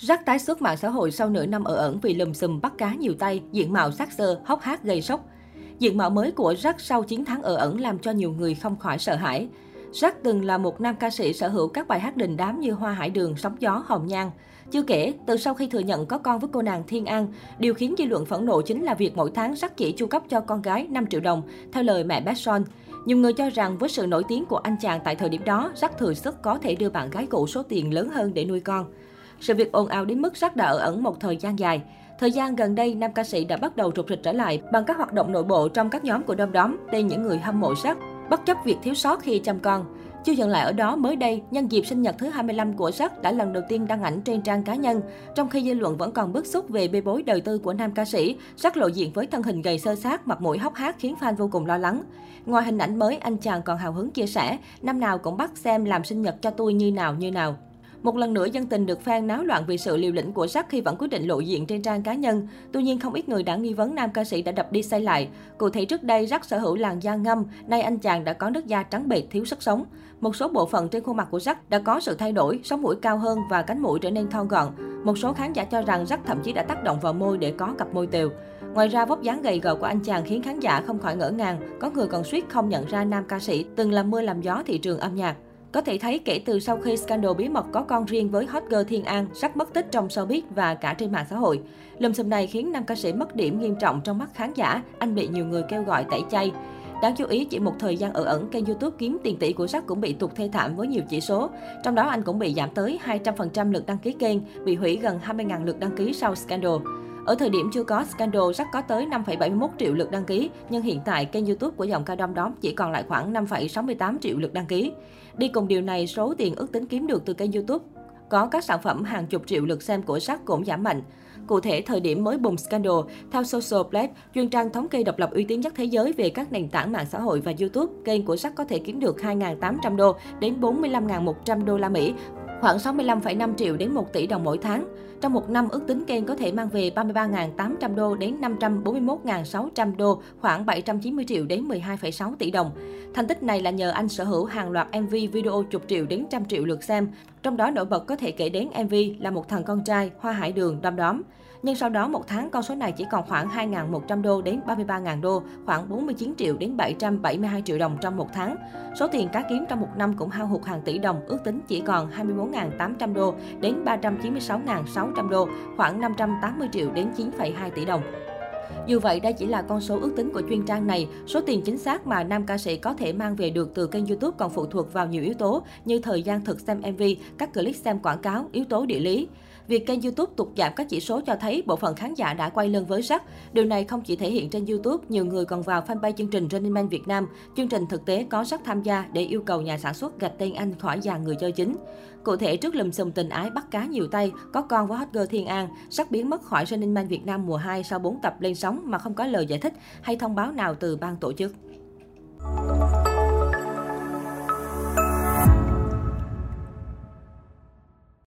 Rắc tái xuất mạng xã hội sau nửa năm ở ẩn vì lùm xùm bắt cá nhiều tay, diện mạo sắc sơ, hốc hác gây sốc. Diện mạo mới của Rắc sau 9 tháng ở ẩn làm cho nhiều người không khỏi sợ hãi. Rắc từng là một nam ca sĩ sở hữu các bài hát đình đám như Hoa Hải Đường, Sóng Gió, Hồng Nhan. Chưa kể, từ sau khi thừa nhận có con với cô nàng Thiên An, điều khiến dư luận phẫn nộ chính là việc mỗi tháng Rắc chỉ chu cấp cho con gái 5 triệu đồng, theo lời mẹ bé Son. Nhiều người cho rằng với sự nổi tiếng của anh chàng tại thời điểm đó, Rắc thừa sức có thể đưa bạn gái cũ số tiền lớn hơn để nuôi con. Sự việc ồn ào đến mức Rắc đã ở ẩn một thời gian dài. Thời gian gần đây, nam ca sĩ đã bắt đầu rụt rịch trở lại bằng các hoạt động nội bộ trong các nhóm của đom đóm tên những người hâm mộ sắc bất chấp việc thiếu sót khi chăm con. Chưa dừng lại ở đó, mới đây, nhân dịp sinh nhật thứ 25 của Jack đã lần đầu tiên đăng ảnh trên trang cá nhân. Trong khi dư luận vẫn còn bức xúc về bê bối đời tư của nam ca sĩ, Jack lộ diện với thân hình gầy sơ sát, mặt mũi hốc hác khiến fan vô cùng lo lắng. Ngoài hình ảnh mới, anh chàng còn hào hứng chia sẻ, năm nào cũng bắt xem làm sinh nhật cho tôi như nào như nào. Một lần nữa, dân tình được fan náo loạn vì sự liều lĩnh của Jack khi vẫn quyết định lộ diện trên trang cá nhân. Tuy nhiên, không ít người đã nghi vấn nam ca sĩ đã đập đi xây lại. Cụ thể trước đây, Jack sở hữu làn da ngâm, nay anh chàng đã có nước da trắng bệt thiếu sức sống. Một số bộ phận trên khuôn mặt của Jack đã có sự thay đổi, sống mũi cao hơn và cánh mũi trở nên thon gọn. Một số khán giả cho rằng Jack thậm chí đã tác động vào môi để có cặp môi tều. Ngoài ra, vóc dáng gầy gò của anh chàng khiến khán giả không khỏi ngỡ ngàng. Có người còn suýt không nhận ra nam ca sĩ từng làm mưa làm gió thị trường âm nhạc. Có thể thấy kể từ sau khi scandal bí mật có con riêng với hot girl Thiên An, sắc mất tích trong showbiz và cả trên mạng xã hội. Lùm xùm này khiến nam ca sĩ mất điểm nghiêm trọng trong mắt khán giả, anh bị nhiều người kêu gọi tẩy chay. Đáng chú ý, chỉ một thời gian ở ẩn, kênh YouTube kiếm tiền tỷ của Sắc cũng bị tụt thê thảm với nhiều chỉ số. Trong đó anh cũng bị giảm tới 200% lượt đăng ký kênh, bị hủy gần 20.000 lượt đăng ký sau scandal. Ở thời điểm chưa có scandal, Jack có tới 5,71 triệu lượt đăng ký, nhưng hiện tại kênh YouTube của dòng ca đom đóm chỉ còn lại khoảng 5,68 triệu lượt đăng ký. Đi cùng điều này, số tiền ước tính kiếm được từ kênh YouTube có các sản phẩm hàng chục triệu lượt xem của sắc cũng giảm mạnh. Cụ thể, thời điểm mới bùng scandal, theo Social Blade, chuyên trang thống kê độc lập uy tín nhất thế giới về các nền tảng mạng xã hội và YouTube, kênh của sắc có thể kiếm được 2.800 đô đến 45.100 đô la Mỹ khoảng 65,5 triệu đến 1 tỷ đồng mỗi tháng. Trong một năm, ước tính kênh có thể mang về 33.800 đô đến 541.600 đô, khoảng 790 triệu đến 12,6 tỷ đồng. Thành tích này là nhờ anh sở hữu hàng loạt MV video chục triệu đến trăm triệu lượt xem. Trong đó nổi bật có thể kể đến MV là một thằng con trai, Hoa Hải Đường, đom đóm. Nhưng sau đó một tháng con số này chỉ còn khoảng 2.100 đô đến 33.000 đô, khoảng 49 triệu đến 772 triệu đồng trong một tháng. Số tiền cá kiếm trong một năm cũng hao hụt hàng tỷ đồng, ước tính chỉ còn 24.800 đô đến 396.600 đô, khoảng 580 triệu đến 9,2 tỷ đồng. Dù vậy, đây chỉ là con số ước tính của chuyên trang này. Số tiền chính xác mà nam ca sĩ có thể mang về được từ kênh YouTube còn phụ thuộc vào nhiều yếu tố như thời gian thực xem MV, các clip xem quảng cáo, yếu tố địa lý. Việc kênh YouTube tụt giảm các chỉ số cho thấy bộ phận khán giả đã quay lưng với sắc Điều này không chỉ thể hiện trên YouTube, nhiều người còn vào fanpage chương trình Running Man Việt Nam. Chương trình thực tế có sắc tham gia để yêu cầu nhà sản xuất gạch tên anh khỏi dàn người chơi chính. Cụ thể, trước lùm xùm tình ái bắt cá nhiều tay, có con với hot girl Thiên An, sắc biến mất khỏi Running Man Việt Nam mùa 2 sau 4 tập lên sóng mà không có lời giải thích hay thông báo nào từ ban tổ chức.